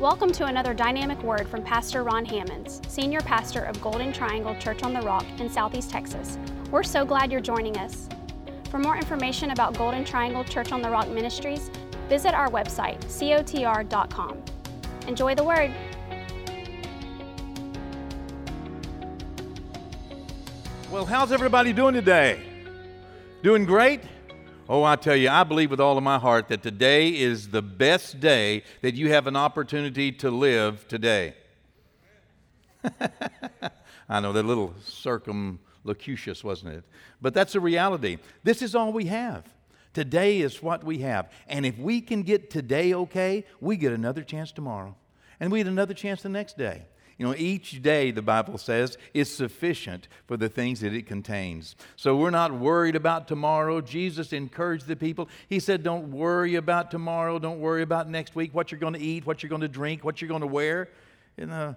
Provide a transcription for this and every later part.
Welcome to another dynamic word from Pastor Ron Hammonds, Senior Pastor of Golden Triangle Church on the Rock in Southeast Texas. We're so glad you're joining us. For more information about Golden Triangle Church on the Rock Ministries, visit our website, cotr.com. Enjoy the word. Well, how's everybody doing today? Doing great? Oh, I tell you, I believe with all of my heart that today is the best day that you have an opportunity to live today. I know, that little circumlocutious, wasn't it? But that's a reality. This is all we have. Today is what we have. And if we can get today okay, we get another chance tomorrow. And we get another chance the next day. You know, each day, the Bible says, is sufficient for the things that it contains. So we're not worried about tomorrow. Jesus encouraged the people. He said, Don't worry about tomorrow. Don't worry about next week, what you're going to eat, what you're going to drink, what you're going to wear. And, uh,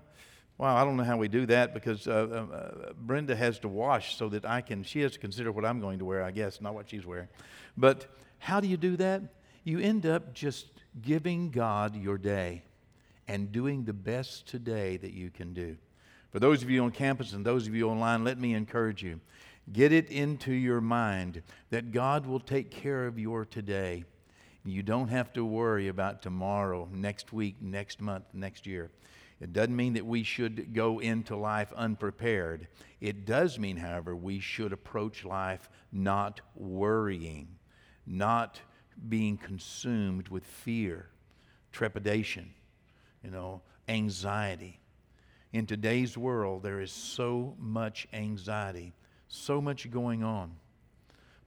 wow, I don't know how we do that because uh, uh, uh, Brenda has to wash so that I can, she has to consider what I'm going to wear, I guess, not what she's wearing. But how do you do that? You end up just giving God your day and doing the best today that you can do. For those of you on campus and those of you online, let me encourage you. Get it into your mind that God will take care of your today. You don't have to worry about tomorrow, next week, next month, next year. It doesn't mean that we should go into life unprepared. It does mean, however, we should approach life not worrying, not being consumed with fear, trepidation you know, anxiety. In today's world, there is so much anxiety, so much going on.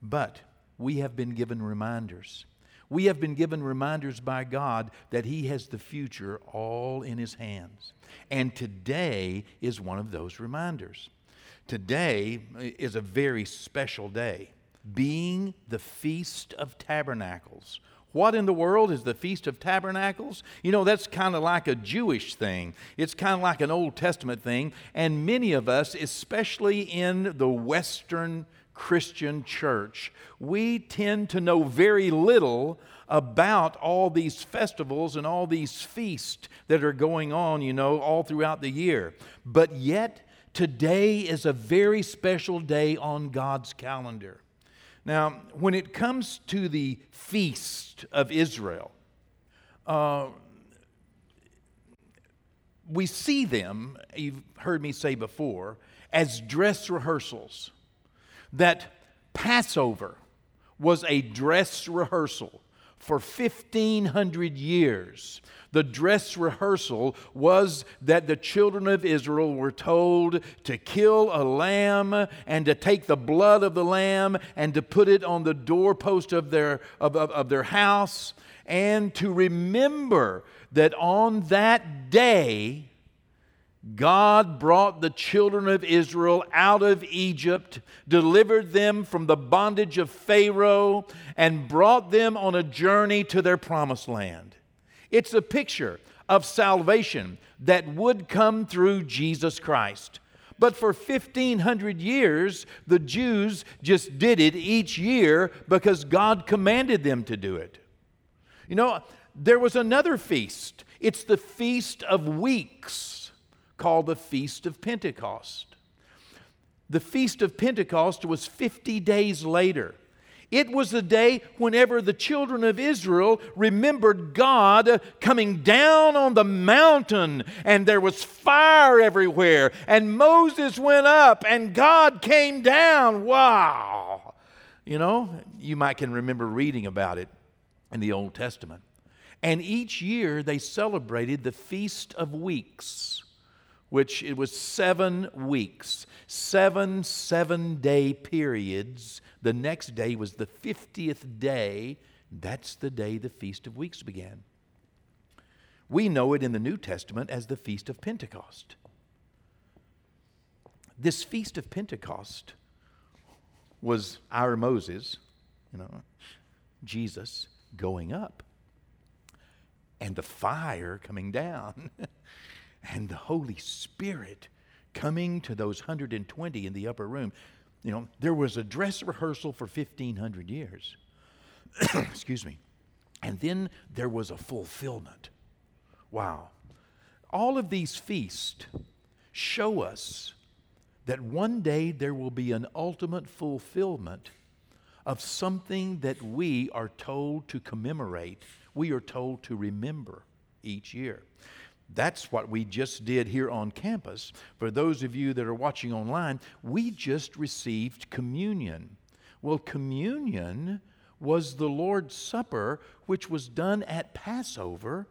But we have been given reminders. We have been given reminders by God that He has the future all in His hands. And today is one of those reminders. Today is a very special day, being the Feast of Tabernacles what in the world is the Feast of Tabernacles? You know, that's kind of like a Jewish thing. It's kind of like an Old Testament thing. And many of us, especially in the Western Christian church, we tend to know very little about all these festivals and all these feasts that are going on, you know, all throughout the year. But yet, today is a very special day on God's calendar. Now, when it comes to the feast of Israel, uh, we see them, you've heard me say before, as dress rehearsals. That Passover was a dress rehearsal for 1,500 years the dress rehearsal was that the children of Israel were told to kill a lamb and to take the blood of the lamb and to put it on the doorpost of their, of, of, of their house and to remember that on that day, God brought the children of Israel out of Egypt, delivered them from the bondage of Pharaoh, and brought them on a journey to their promised land. It's a picture of salvation that would come through Jesus Christ. But for 1500 years, the Jews just did it each year because God commanded them to do it. You know, there was another feast. It's the Feast of Weeks called the Feast of Pentecost. The Feast of Pentecost was 50 days later. It was the day whenever the children of Israel remembered God coming down on the mountain and there was fire everywhere and Moses went up and God came down. Wow. You know, you might can remember reading about it in the Old Testament. And each year they celebrated the Feast of Weeks, which it was seven weeks, seven seven day periods the next day was the 50th day. That's the day the Feast of Weeks began. We know it in the New Testament as the Feast of Pentecost. This Feast of Pentecost was our Moses, you know, Jesus going up, and the fire coming down, and the Holy Spirit coming to those 120 in the upper room. You know, there was a dress rehearsal for 1,500 years. Excuse me. And then there was a fulfillment. Wow. All of these feasts show us that one day there will be an ultimate fulfillment of something that we are told to commemorate, we are told to remember each year. That's what we just did here on campus. For those of you that are watching online, we just received communion. Well, communion was the Lord's Supper, which was done at Passover,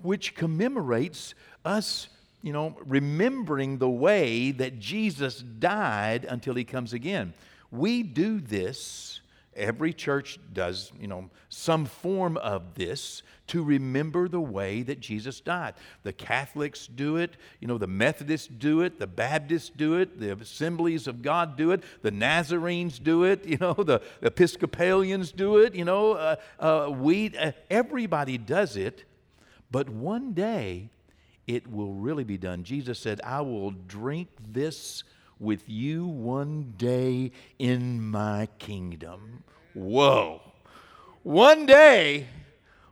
which commemorates us, you know, remembering the way that Jesus died until he comes again. We do this Every church does, you know, some form of this to remember the way that Jesus died. The Catholics do it, you know, the Methodists do it, the Baptists do it, the Assemblies of God do it, the Nazarenes do it, you know, the Episcopalians do it, you know, uh, uh, we, uh, everybody does it, but one day it will really be done. Jesus said, I will drink this with you one day in my kingdom. Whoa. One day,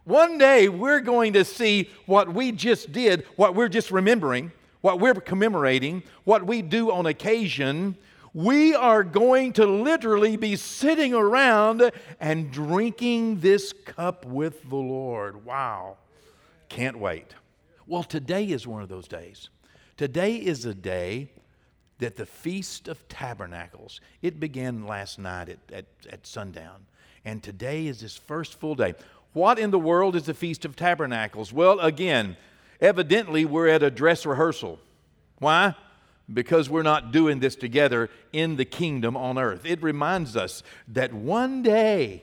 one day we're going to see what we just did, what we're just remembering, what we're commemorating, what we do on occasion. We are going to literally be sitting around and drinking this cup with the Lord. Wow. Can't wait. Well, today is one of those days. Today is a day that the Feast of Tabernacles, it began last night at, at, at sundown, and today is this first full day. What in the world is the Feast of Tabernacles? Well, again, evidently we're at a dress rehearsal. Why? Because we're not doing this together in the kingdom on earth. It reminds us that one day,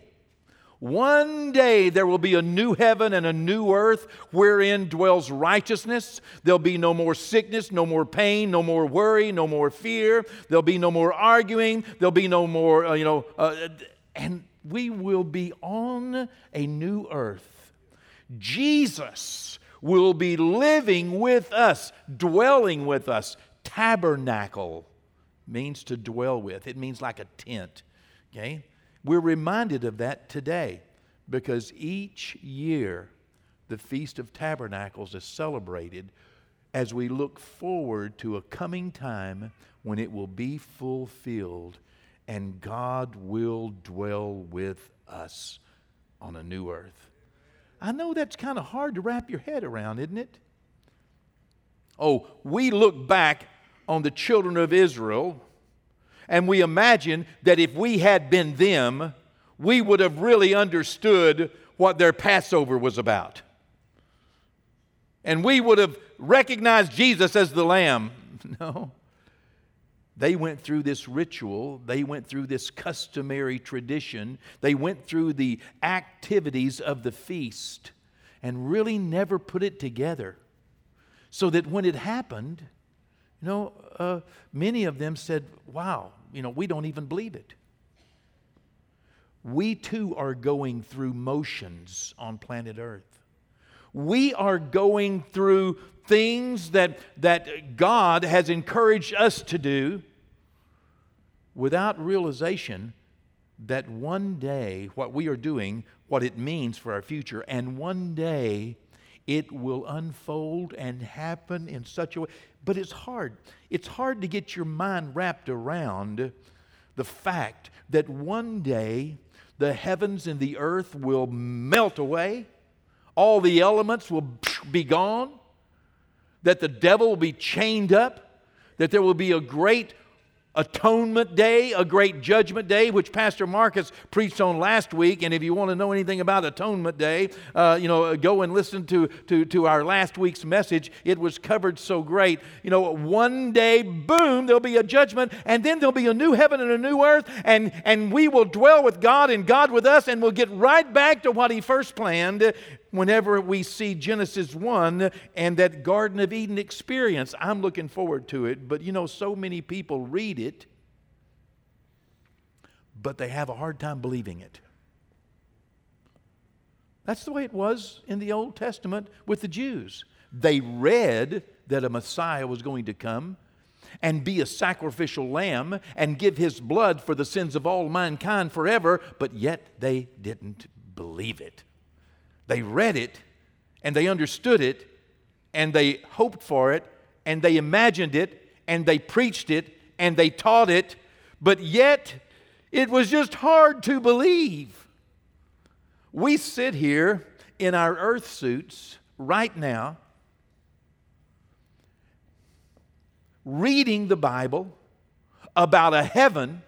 one day there will be a new heaven and a new earth wherein dwells righteousness. There'll be no more sickness, no more pain, no more worry, no more fear. There'll be no more arguing. There'll be no more, uh, you know, uh, and we will be on a new earth. Jesus will be living with us, dwelling with us. Tabernacle means to dwell with, it means like a tent, okay? We're reminded of that today because each year the Feast of Tabernacles is celebrated as we look forward to a coming time when it will be fulfilled and God will dwell with us on a new earth. I know that's kind of hard to wrap your head around, isn't it? Oh, we look back on the children of Israel and we imagine that if we had been them, we would have really understood what their Passover was about. And we would have recognized Jesus as the Lamb. No. They went through this ritual, they went through this customary tradition, they went through the activities of the feast and really never put it together. So that when it happened, you know, uh, many of them said, wow, you know, we don't even believe it. We too are going through motions on planet Earth. We are going through things that, that God has encouraged us to do without realization that one day what we are doing, what it means for our future, and one day it will unfold and happen in such a way. But it's hard. It's hard to get your mind wrapped around the fact that one day the heavens and the earth will melt away, all the elements will be gone, that the devil will be chained up, that there will be a great atonement day, a great judgment day, which Pastor Marcus preached on last week. And if you want to know anything about atonement day, uh, you know, go and listen to, to, to our last week's message. It was covered so great. You know, one day, boom, there'll be a judgment, and then there'll be a new heaven and a new earth, and, and we will dwell with God and God with us, and we'll get right back to what He first planned whenever we see Genesis 1 and that Garden of Eden experience. I'm looking forward to it, but you know, so many people read it, but they have a hard time believing it. That's the way it was in the Old Testament with the Jews. They read that a Messiah was going to come and be a sacrificial lamb and give his blood for the sins of all mankind forever, but yet they didn't believe it. They read it and they understood it, and they hoped for it and they imagined it and they preached it and they taught it, but yet it was just hard to believe. We sit here in our earth suits right now, reading the Bible about a heaven,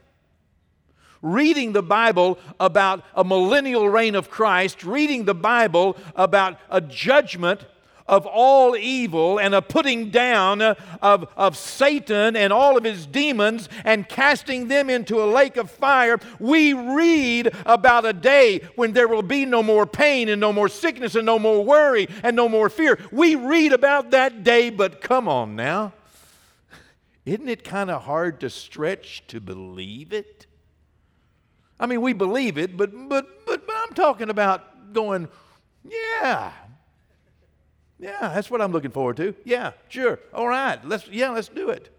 reading the Bible about a millennial reign of Christ, reading the Bible about a judgment of all evil and a putting down of, of Satan and all of his demons and casting them into a lake of fire, we read about a day when there will be no more pain and no more sickness and no more worry and no more fear. We read about that day, but come on now. Isn't it kind of hard to stretch to believe it? I mean, we believe it, but, but, but, but I'm talking about going, yeah, yeah, that's what I'm looking forward to. Yeah, sure. All right. Let's yeah, let's do it.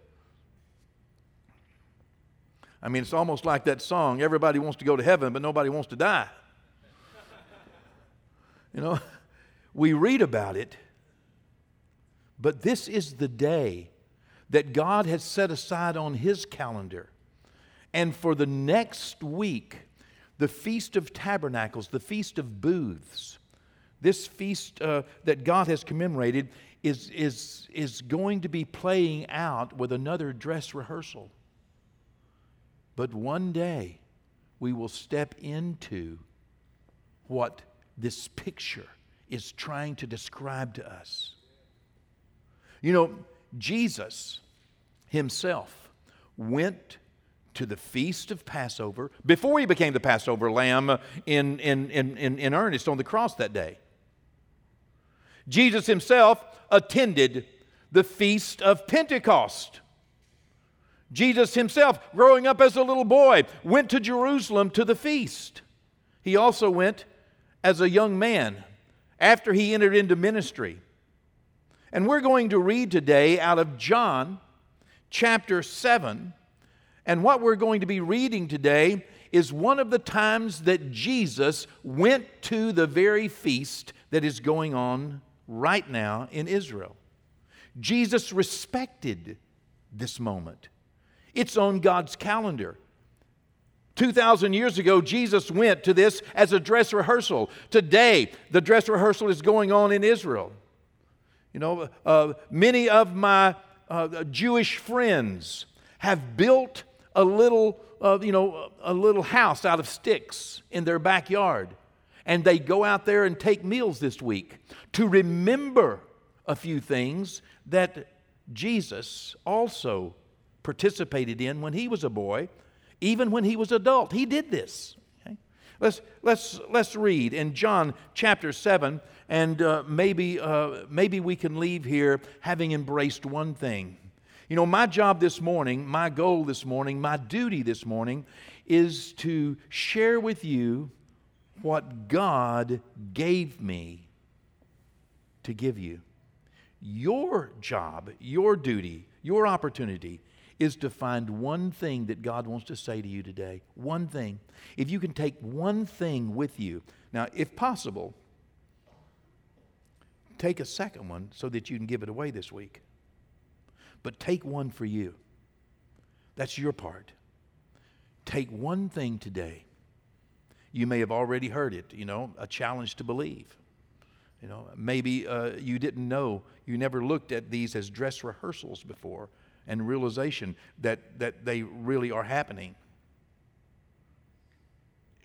I mean, it's almost like that song, everybody wants to go to heaven, but nobody wants to die. you know, we read about it, but this is the day that God has set aside on his calendar. And for the next week, the Feast of Tabernacles, the Feast of Booths, this feast uh, that God has commemorated is, is, is going to be playing out with another dress rehearsal. But one day we will step into what this picture is trying to describe to us. You know, Jesus himself went to the feast of Passover before he became the Passover lamb in, in, in, in, in earnest on the cross that day. Jesus himself attended the feast of Pentecost. Jesus himself, growing up as a little boy, went to Jerusalem to the feast. He also went as a young man after he entered into ministry. And we're going to read today out of John chapter 7. And what we're going to be reading today is one of the times that Jesus went to the very feast that is going on right now in Israel. Jesus respected this moment, it's on God's calendar. 2,000 years ago, Jesus went to this as a dress rehearsal. Today, the dress rehearsal is going on in Israel. You know, uh, many of my uh, Jewish friends have built a little, uh, you know, a little house out of sticks in their backyard and they go out there and take meals this week to remember a few things that Jesus also participated in when he was a boy, even when he was adult. He did this. Okay? Let's, let's, let's read in John chapter 7, and uh, maybe, uh, maybe we can leave here having embraced one thing. You know, my job this morning, my goal this morning, my duty this morning is to share with you what God gave me to give you. Your job, your duty, your opportunity is to find one thing that God wants to say to you today. One thing. If you can take one thing with you, now, if possible, take a second one so that you can give it away this week. But take one for you. That's your part. Take one thing today you may have already heard it, you know, a challenge to believe. You know, maybe uh, you didn't know, you never looked at these as dress rehearsals before and realization that, that they really are happening.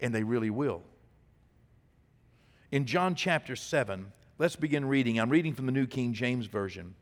And they really will. In John chapter 7, let's begin reading. I'm reading from the New King James Version.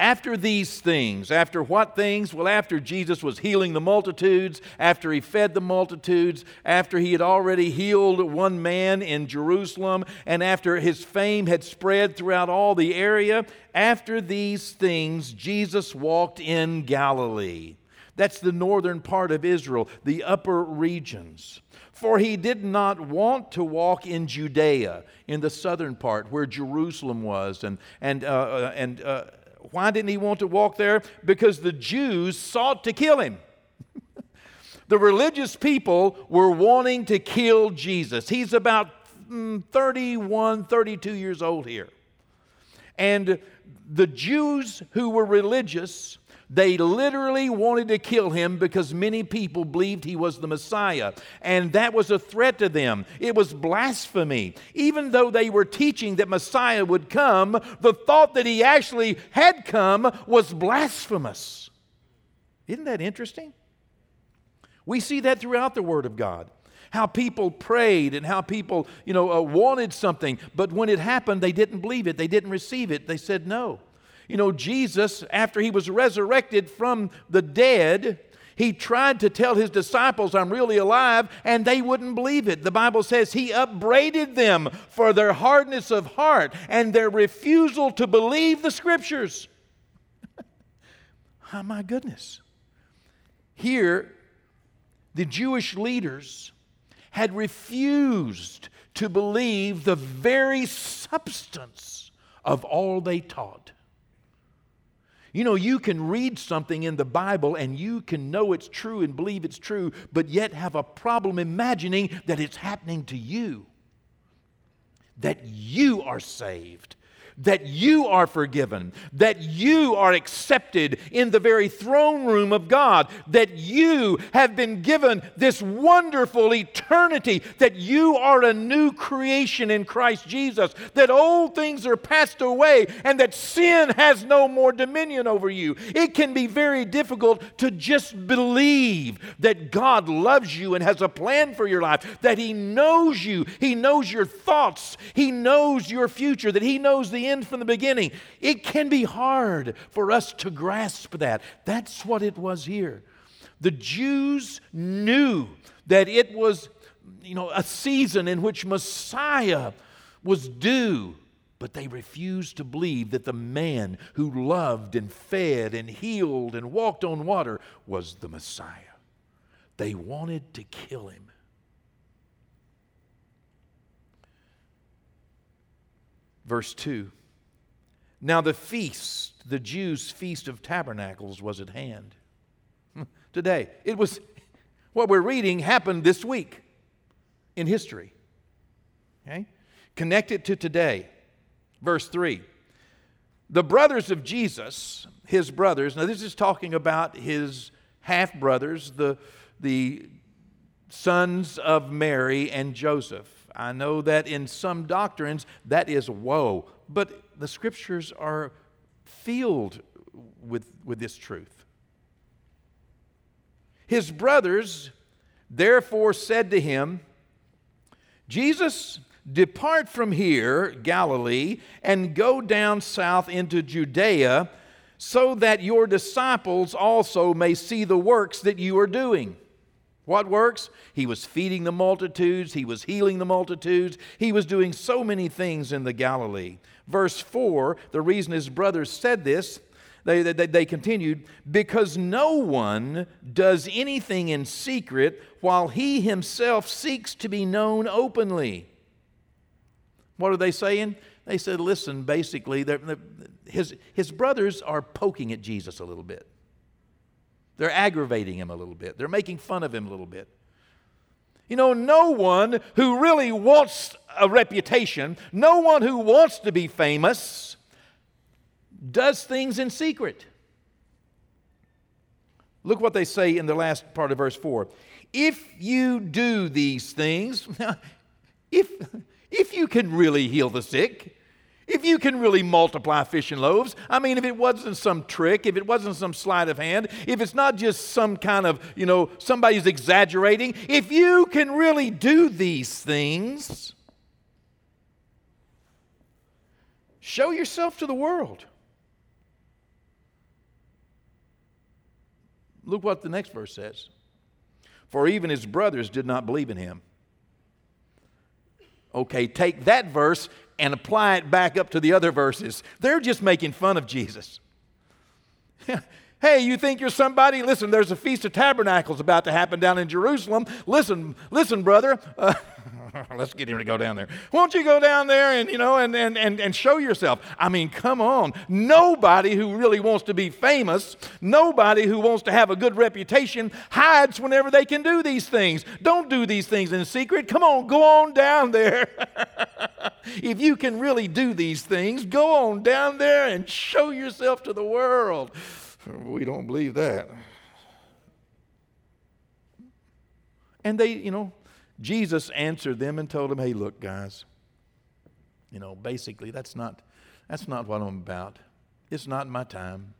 After these things, after what things? Well, after Jesus was healing the multitudes, after he fed the multitudes, after he had already healed one man in Jerusalem, and after his fame had spread throughout all the area, after these things, Jesus walked in Galilee. That's the northern part of Israel, the upper regions. For he did not want to walk in Judea, in the southern part where Jerusalem was, and, and, uh, uh and uh, why didn't he want to walk there? Because the Jews sought to kill him. the religious people were wanting to kill Jesus. He's about mm, 31, 32 years old here. And the Jews who were religious they literally wanted to kill him because many people believed he was the Messiah. And that was a threat to them. It was blasphemy. Even though they were teaching that Messiah would come, the thought that he actually had come was blasphemous. Isn't that interesting? We see that throughout the Word of God. How people prayed and how people, you know, uh, wanted something, but when it happened, they didn't believe it. They didn't receive it. They said no. You know, Jesus, after he was resurrected from the dead, he tried to tell his disciples, I'm really alive, and they wouldn't believe it. The Bible says he upbraided them for their hardness of heart and their refusal to believe the scriptures. oh, my goodness. Here, the Jewish leaders had refused to believe the very substance of all they taught. You know, you can read something in the Bible and you can know it's true and believe it's true, but yet have a problem imagining that it's happening to you. That you are saved that you are forgiven, that you are accepted in the very throne room of God, that you have been given this wonderful eternity, that you are a new creation in Christ Jesus, that old things are passed away, and that sin has no more dominion over you. It can be very difficult to just believe that God loves you and has a plan for your life, that He knows you, He knows your thoughts, He knows your future, that He knows the end from the beginning. It can be hard for us to grasp that. That's what it was here. The Jews knew that it was, you know, a season in which Messiah was due. But they refused to believe that the man who loved and fed and healed and walked on water was the Messiah. They wanted to kill him. Verse 2 now, the feast, the Jews' feast of tabernacles, was at hand. Today. It was, what we're reading happened this week in history. Okay? Connect it to today. Verse 3. The brothers of Jesus, his brothers, now this is talking about his half brothers, the, the sons of Mary and Joseph. I know that in some doctrines that is woe, but the scriptures are filled with, with this truth. His brothers therefore said to him, Jesus, depart from here, Galilee, and go down south into Judea, so that your disciples also may see the works that you are doing. What works? He was feeding the multitudes, he was healing the multitudes, he was doing so many things in the Galilee. Verse 4, the reason his brothers said this, they, they, they continued, because no one does anything in secret while he himself seeks to be known openly. What are they saying? They said, listen, basically, his, his brothers are poking at Jesus a little bit. They're aggravating him a little bit. They're making fun of him a little bit. You know, no one who really wants a reputation, no one who wants to be famous, does things in secret. Look what they say in the last part of verse 4. If you do these things, if, if you can really heal the sick, if you can really multiply fish and loaves, I mean, if it wasn't some trick, if it wasn't some sleight of hand, if it's not just some kind of, you know, somebody's exaggerating, if you can really do these things, show yourself to the world. Look what the next verse says. For even his brothers did not believe in him. Okay, take that verse and apply it back up to the other verses. They're just making fun of Jesus. hey, you think you're somebody? Listen, there's a Feast of Tabernacles about to happen down in Jerusalem. Listen, listen, brother. Uh, Let's get him to go down there. Won't you go down there and, you know, and, and, and, and show yourself? I mean, come on. Nobody who really wants to be famous, nobody who wants to have a good reputation hides whenever they can do these things. Don't do these things in secret. Come on, go on down there. if you can really do these things, go on down there and show yourself to the world. We don't believe that. And they, you know, Jesus answered them and told them, hey, look, guys, you know, basically, that's not, that's not what I'm about. It's not my time.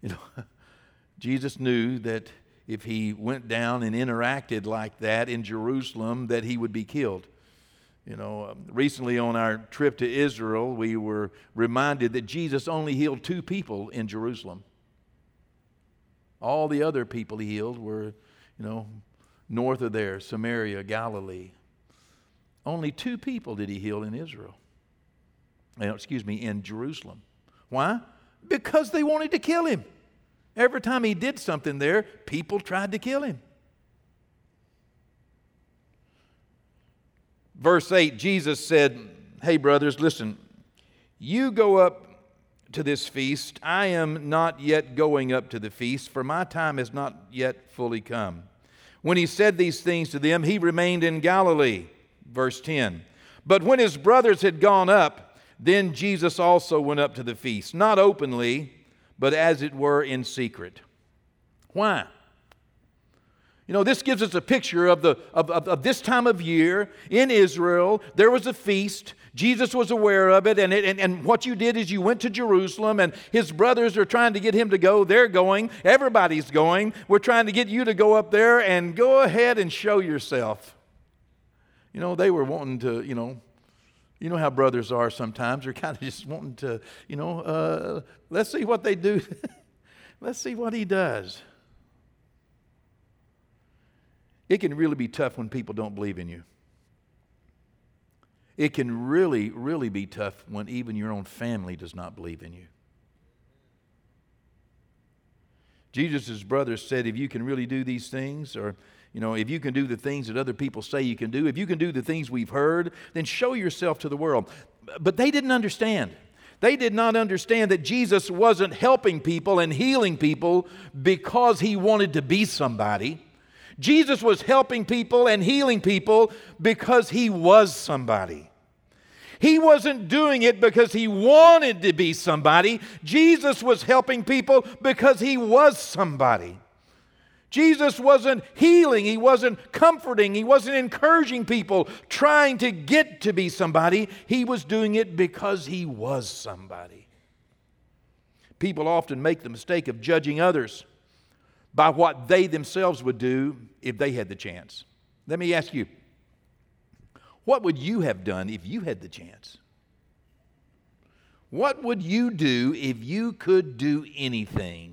You know, Jesus knew that if he went down and interacted like that in Jerusalem, that he would be killed. You know, um, recently on our trip to Israel, we were reminded that Jesus only healed two people in Jerusalem. All the other people he healed were, you know, north of there, Samaria, Galilee. Only two people did he heal in Israel. Eh, excuse me, in Jerusalem. Why? Because they wanted to kill him. Every time he did something there, people tried to kill him. Verse 8, Jesus said, Hey, brothers, listen, you go up to this feast. I am not yet going up to the feast, for my time has not yet fully come. When he said these things to them, he remained in Galilee. Verse 10. But when his brothers had gone up, then Jesus also went up to the feast, not openly, but as it were in secret. Why? You know, this gives us a picture of, the, of, of, of, this time of year in Israel. There was a feast. Jesus was aware of it and, it, and, and what you did is you went to Jerusalem, and his brothers are trying to get him to go. They're going. Everybody's going. We're trying to get you to go up there and go ahead and show yourself. You know, they were wanting to, you know, you know how brothers are sometimes. They're kind of just wanting to, you know, uh, let's see what they do. let's see what he does. It can really be tough when people don't believe in you. It can really, really be tough when even your own family does not believe in you. Jesus' brothers said, if you can really do these things, or you know, if you can do the things that other people say you can do, if you can do the things we've heard, then show yourself to the world. But they didn't understand. They did not understand that Jesus wasn't helping people and healing people because he wanted to be somebody. Jesus was helping people and healing people because he was somebody. He wasn't doing it because he wanted to be somebody. Jesus was helping people because he was somebody. Jesus wasn't healing, he wasn't comforting, he wasn't encouraging people trying to get to be somebody. He was doing it because he was somebody. People often make the mistake of judging others by what they themselves would do if they had the chance. Let me ask you what would you have done if you had the chance? What would you do if you could do anything?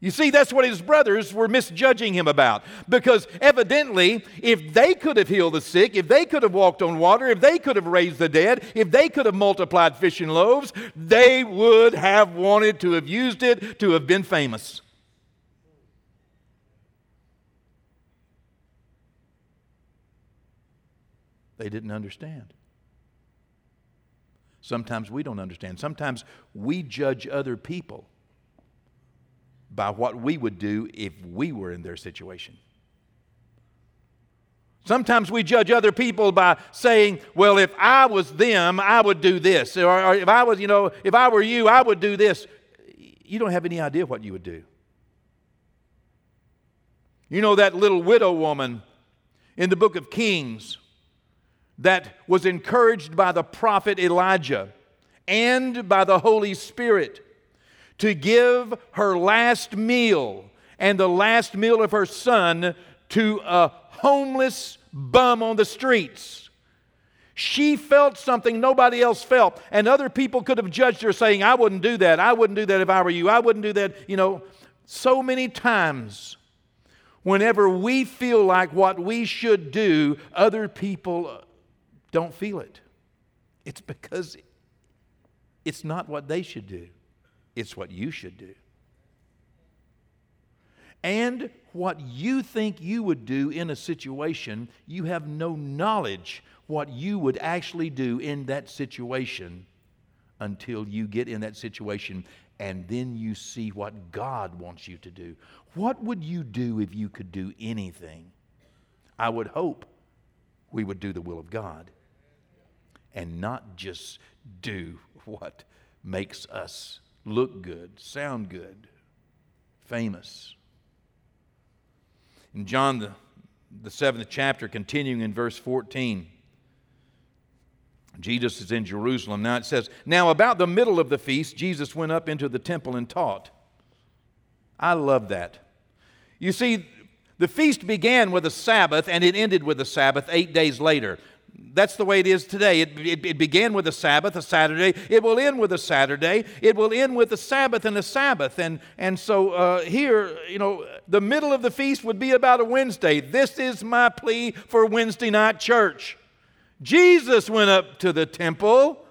You see, that's what his brothers were misjudging him about. Because evidently, if they could have healed the sick, if they could have walked on water, if they could have raised the dead, if they could have multiplied fish and loaves, they would have wanted to have used it to have been famous. They didn't understand. Sometimes we don't understand. Sometimes we judge other people by what we would do if we were in their situation. Sometimes we judge other people by saying, well, if I was them, I would do this. Or, or, if I was, you know, if I were you, I would do this. You don't have any idea what you would do. You know that little widow woman in the book of Kings that was encouraged by the prophet Elijah and by the Holy Spirit to give her last meal and the last meal of her son to a homeless bum on the streets. She felt something nobody else felt, and other people could have judged her saying, I wouldn't do that. I wouldn't do that if I were you. I wouldn't do that. You know, so many times, whenever we feel like what we should do, other people don't feel it. It's because it's not what they should do. It's what you should do. and what you think you would do in a situation, you have no knowledge what you would actually do in that situation until you get in that situation and then you see what God wants you to do. What would you do if you could do anything? I would hope we would do the will of God and not just do what makes us look good, sound good, famous. In John, the, the seventh chapter, continuing in verse 14, Jesus is in Jerusalem. Now it says, Now about the middle of the feast, Jesus went up into the temple and taught. I love that. You see, the feast began with a Sabbath and it ended with a Sabbath eight days later. That's the way it is today. It, it, it, began with a Sabbath, a Saturday. It will end with a Saturday. It will end with a Sabbath and a Sabbath. And, and so uh, here, you know, the middle of the feast would be about a Wednesday. This is my plea for Wednesday night church. Jesus went up to the temple.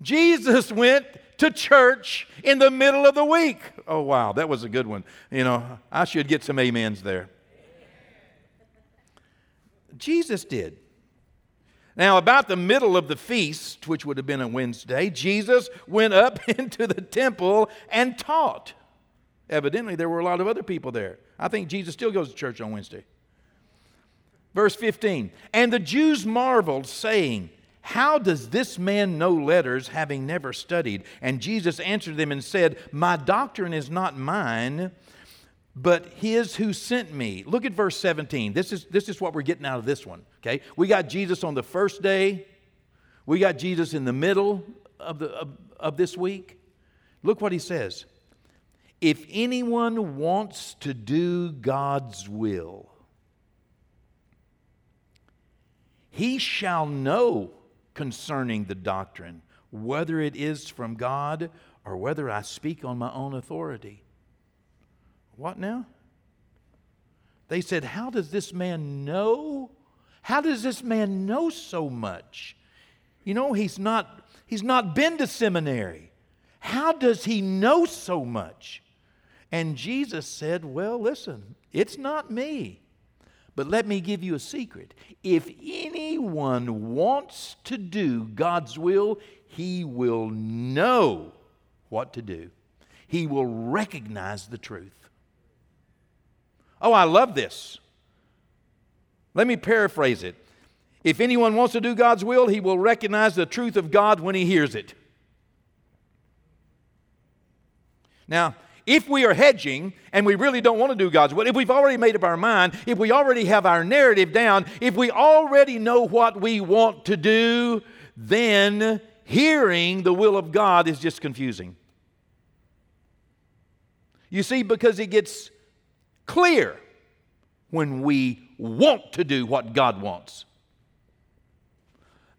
Jesus went to church in the middle of the week. Oh, wow, that was a good one. You know, I should get some amens there. Jesus did. Now, about the middle of the feast, which would have been a Wednesday, Jesus went up into the temple and taught. Evidently, there were a lot of other people there. I think Jesus still goes to church on Wednesday. Verse 15 And the Jews marveled, saying, How does this man know letters, having never studied? And Jesus answered them and said, My doctrine is not mine, but his who sent me. Look at verse 17. This is, this is what we're getting out of this one. Okay? We got Jesus on the first day, we got Jesus in the middle of, the, of, of this week. Look what he says. If anyone wants to do God's will, he shall know concerning the doctrine, whether it is from God or whether I speak on my own authority. What now? They said, How does this man know? How does this man know so much? You know, he's not, he's not been to seminary. How does he know so much? And Jesus said, Well, listen, it's not me. But let me give you a secret. If anyone wants to do God's will, he will know what to do. He will recognize the truth. Oh, I love this. Let me paraphrase it. If anyone wants to do God's will, he will recognize the truth of God when he hears it. Now, if we are hedging and we really don't want to do God's will, if we've already made up our mind, if we already have our narrative down, if we already know what we want to do, then hearing the will of God is just confusing. You see, because it gets clear when we want to do what God wants.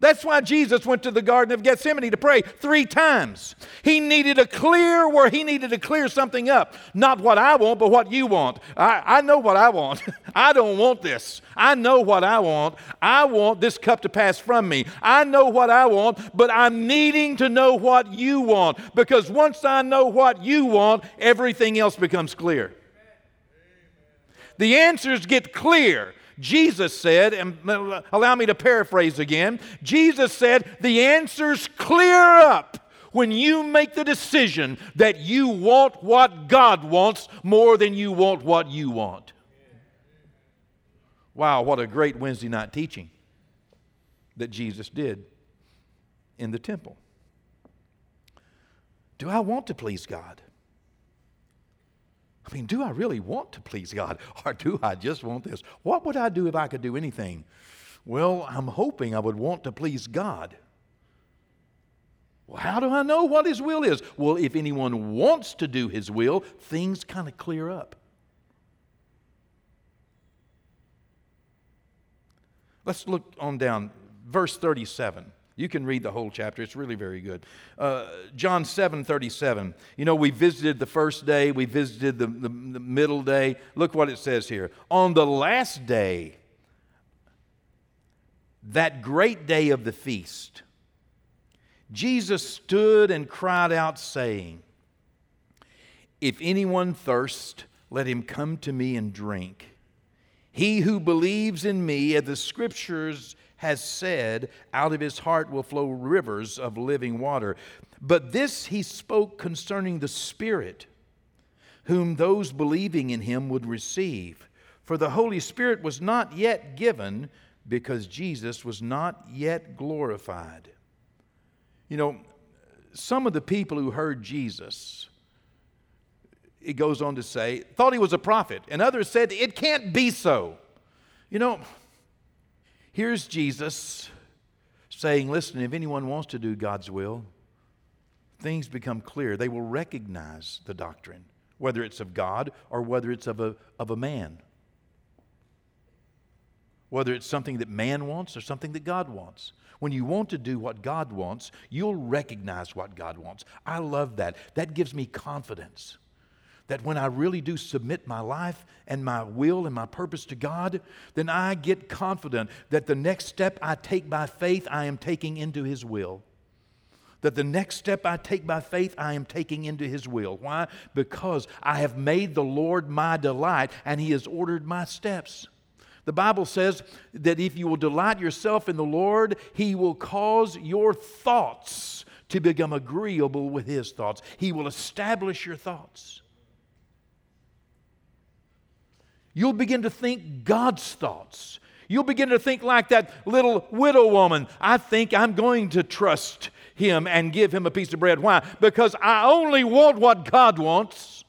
That's why Jesus went to the Garden of Gethsemane to pray three times. He needed to clear where he needed to clear something up. Not what I want, but what you want. I, I know what I want. I don't want this. I know what I want. I want this cup to pass from me. I know what I want, but I'm needing to know what you want. Because once I know what you want, everything else becomes clear. The answers get clear. Jesus said, and allow me to paraphrase again Jesus said, the answers clear up when you make the decision that you want what God wants more than you want what you want. Wow, what a great Wednesday night teaching that Jesus did in the temple. Do I want to please God? I mean, do I really want to please God or do I just want this? What would I do if I could do anything? Well, I'm hoping I would want to please God. Well, how do I know what His will is? Well, if anyone wants to do His will, things kind of clear up. Let's look on down, verse 37. You can read the whole chapter. It's really very good. Uh, John 7 37. You know, we visited the first day, we visited the, the, the middle day. Look what it says here. On the last day, that great day of the feast, Jesus stood and cried out, saying, If anyone thirst, let him come to me and drink. He who believes in me, as the scriptures has said, out of his heart will flow rivers of living water. But this he spoke concerning the Spirit, whom those believing in him would receive. For the Holy Spirit was not yet given because Jesus was not yet glorified. You know, some of the people who heard Jesus, it goes on to say, thought he was a prophet, and others said, it can't be so. You know, Here's Jesus saying, Listen, if anyone wants to do God's will, things become clear. They will recognize the doctrine, whether it's of God or whether it's of a, of a man. Whether it's something that man wants or something that God wants. When you want to do what God wants, you'll recognize what God wants. I love that. That gives me confidence that when I really do submit my life and my will and my purpose to God, then I get confident that the next step I take by faith, I am taking into His will. That the next step I take by faith, I am taking into His will. Why? Because I have made the Lord my delight and He has ordered my steps. The Bible says that if you will delight yourself in the Lord, He will cause your thoughts to become agreeable with His thoughts. He will establish your thoughts. You'll begin to think God's thoughts. You'll begin to think like that little widow woman. I think I'm going to trust him and give him a piece of bread. Why? Because I only want what God wants.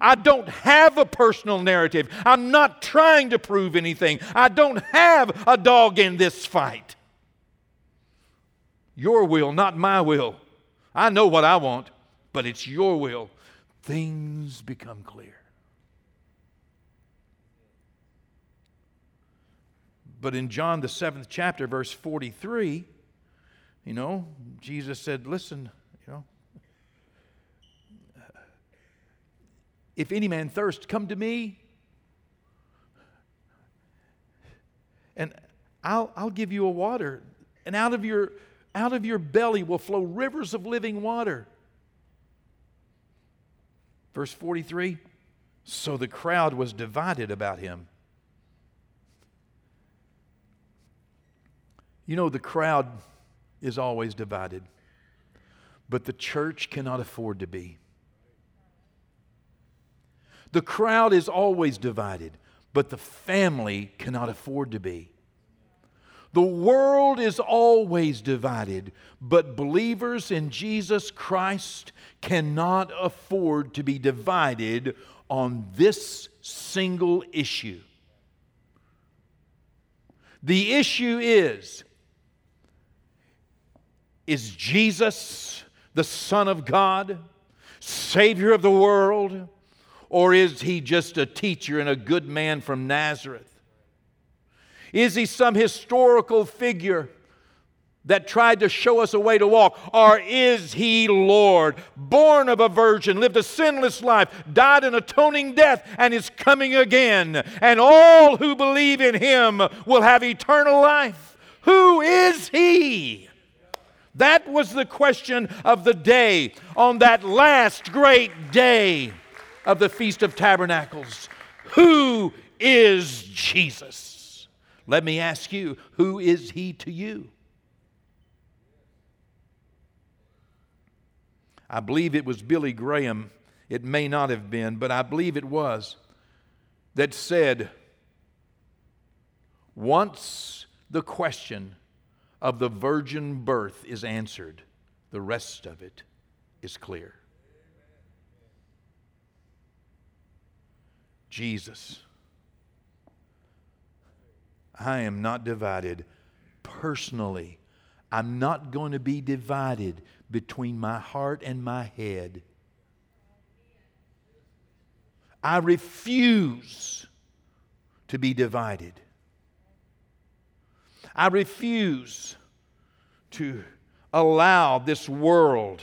I don't have a personal narrative. I'm not trying to prove anything. I don't have a dog in this fight. Your will, not my will. I know what I want, but it's your will. Things become clear. But in John, the seventh chapter, verse 43, you know, Jesus said, Listen, you know, if any man thirst, come to me, and I'll, I'll give you a water, and out of your out of your belly will flow rivers of living water. Verse 43 So the crowd was divided about him. You know, the crowd is always divided, but the church cannot afford to be. The crowd is always divided, but the family cannot afford to be. The world is always divided, but believers in Jesus Christ cannot afford to be divided on this single issue. The issue is is Jesus the Son of God, Savior of the world, or is he just a teacher and a good man from Nazareth? Is he some historical figure that tried to show us a way to walk? Or is he Lord, born of a virgin, lived a sinless life, died an atoning death, and is coming again? And all who believe in him will have eternal life. Who is he? That was the question of the day on that last great day of the Feast of Tabernacles. Who is Jesus? Let me ask you, who is he to you? I believe it was Billy Graham, it may not have been, but I believe it was, that said, once the question of the virgin birth is answered, the rest of it is clear. Jesus. I am not divided personally. I'm not going to be divided between my heart and my head. I refuse to be divided. I refuse to allow this world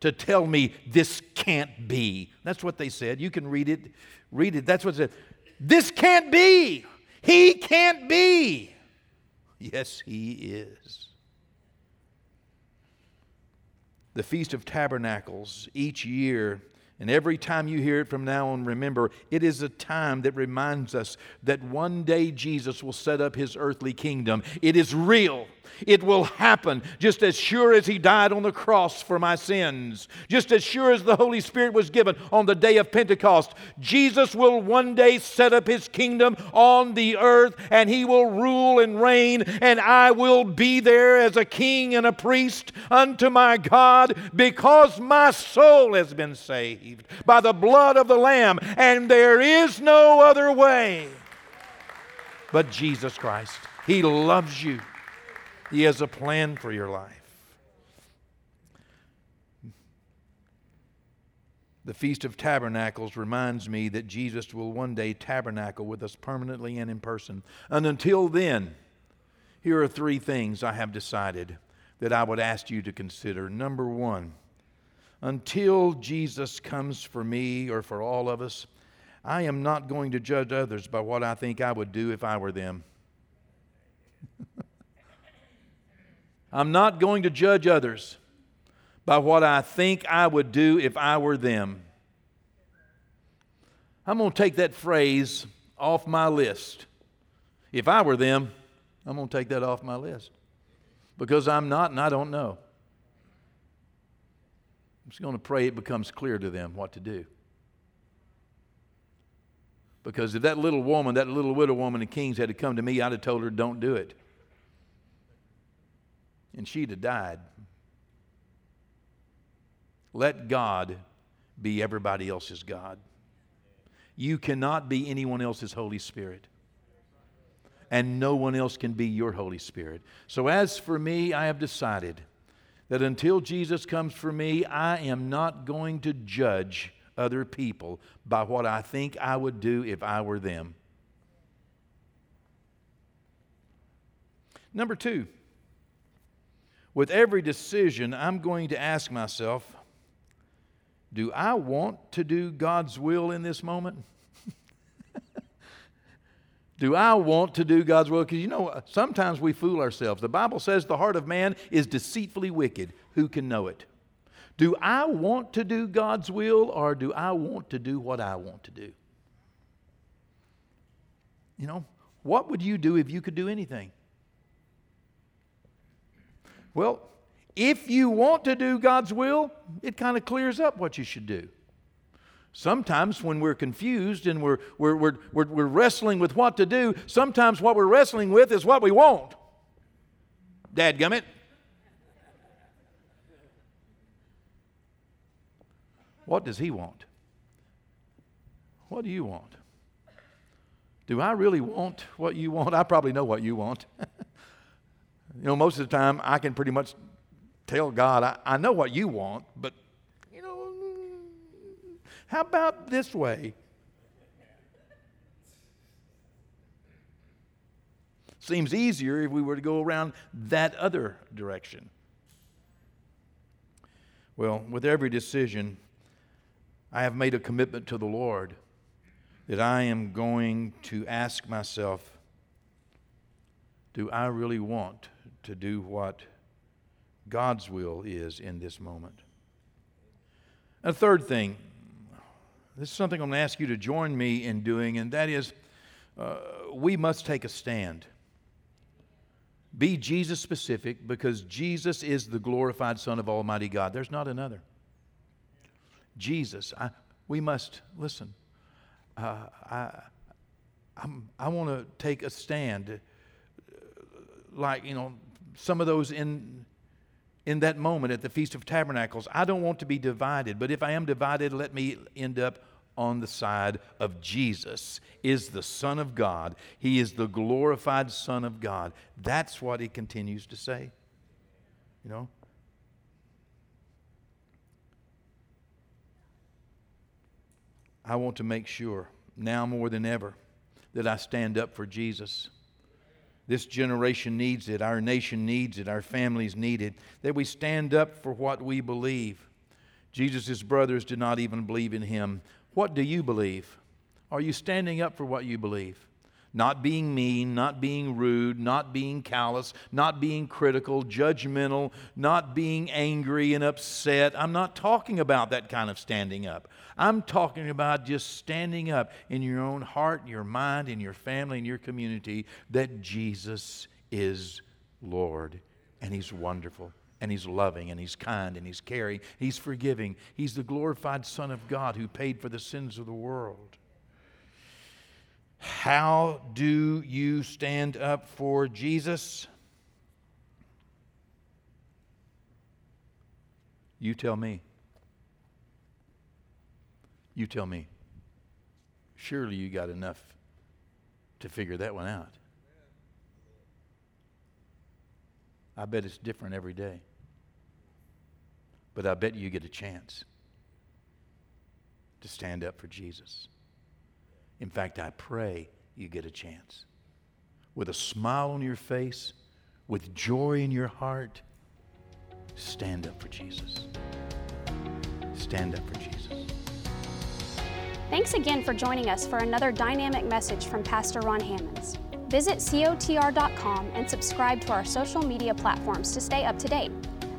to tell me this can't be. That's what they said. You can read it. Read it. That's what it said. This can't be. He can't be. Yes, he is. The Feast of Tabernacles each year And every time you hear it from now on, remember, it is a time that reminds us that one day Jesus will set up his earthly kingdom. It is real. It will happen just as sure as he died on the cross for my sins, just as sure as the Holy Spirit was given on the day of Pentecost. Jesus will one day set up his kingdom on the earth and he will rule and reign, and I will be there as a king and a priest unto my God because my soul has been saved by the blood of the Lamb, and there is no other way but Jesus Christ. He loves you, He has a plan for your life. The Feast of Tabernacles reminds me that Jesus will one day tabernacle with us permanently and in person. And until then, here are three things I have decided that I would ask you to consider. Number one, until Jesus comes for me or for all of us, I am not going to judge others by what I think I would do if I were them. I'm not going to judge others by what I think I would do if I were them. I'm going to take that phrase off my list. If I were them, I'm going to take that off my list because I'm not and I don't know. I'm just going to pray it becomes clear to them what to do. Because if that little woman, that little widow woman in Kings had to come to me, I'd have told her, don't do it. And she'd have died. Let God be everybody else's God. You cannot be anyone else's Holy Spirit. And no one else can be your Holy Spirit. So, as for me, I have decided that until Jesus comes for me, I am not going to judge other people by what I think I would do if I were them. Number two, with every decision, I'm going to ask myself do I want to do God's will in this moment? Do I want to do God's will? Because you know, sometimes we fool ourselves. The Bible says the heart of man is deceitfully wicked. Who can know it? Do I want to do God's will or do I want to do what I want to do? You know, what would you do if you could do anything? Well, if you want to do God's will, it kind of clears up what you should do. Sometimes when we're confused and we're, we're, we're, we're, we're wrestling with what to do, sometimes what we're wrestling with is what we want. Dadgummit. What does he want? What do you want? Do I really want what you want? I probably know what you want. you know, most of the time I can pretty much tell God, I, I know what you want, but you know, how about this way? Seems easier if we were to go around that other direction. Well, with every decision, I have made a commitment to the Lord that I am going to ask myself do I really want to do what God's will is in this moment? A third thing this is something I'm going to ask you to join me in doing, and that is uh, we must take a stand. Be Jesus specific because Jesus is the glorified Son of Almighty God. There's not another. Jesus, I, we must listen. Uh, I, I'm, i want to take a stand, like you know, some of those in in that moment at the Feast of Tabernacles. I don't want to be divided, but if I am divided, let me end up on the side of Jesus is the Son of God. He is the glorified Son of God. That's what he continues to say. You know? I want to make sure, now more than ever, that I stand up for Jesus. This generation needs it. Our nation needs it. Our families need it. That we stand up for what we believe. Jesus' brothers did not even believe in him. What do you believe? Are you standing up for what you believe? Not being mean, not being rude, not being callous, not being critical, judgmental, not being angry and upset. I'm not talking about that kind of standing up. I'm talking about just standing up in your own heart, your mind, in your family, in your community that Jesus is Lord and He's wonderful and He's loving and He's kind and He's caring. He's forgiving. He's the glorified Son of God who paid for the sins of the world. How do you stand up for Jesus? You tell me. You tell me. Surely you got enough to figure that one out. I bet it's different every day. But I bet you get a chance to stand up for Jesus. In fact, I pray you get a chance. With a smile on your face, with joy in your heart, stand up for Jesus. Stand up for Jesus. Thanks again for joining us for another dynamic message from Pastor Ron Hammonds. Visit cotr.com and subscribe to our social media platforms to stay up to date.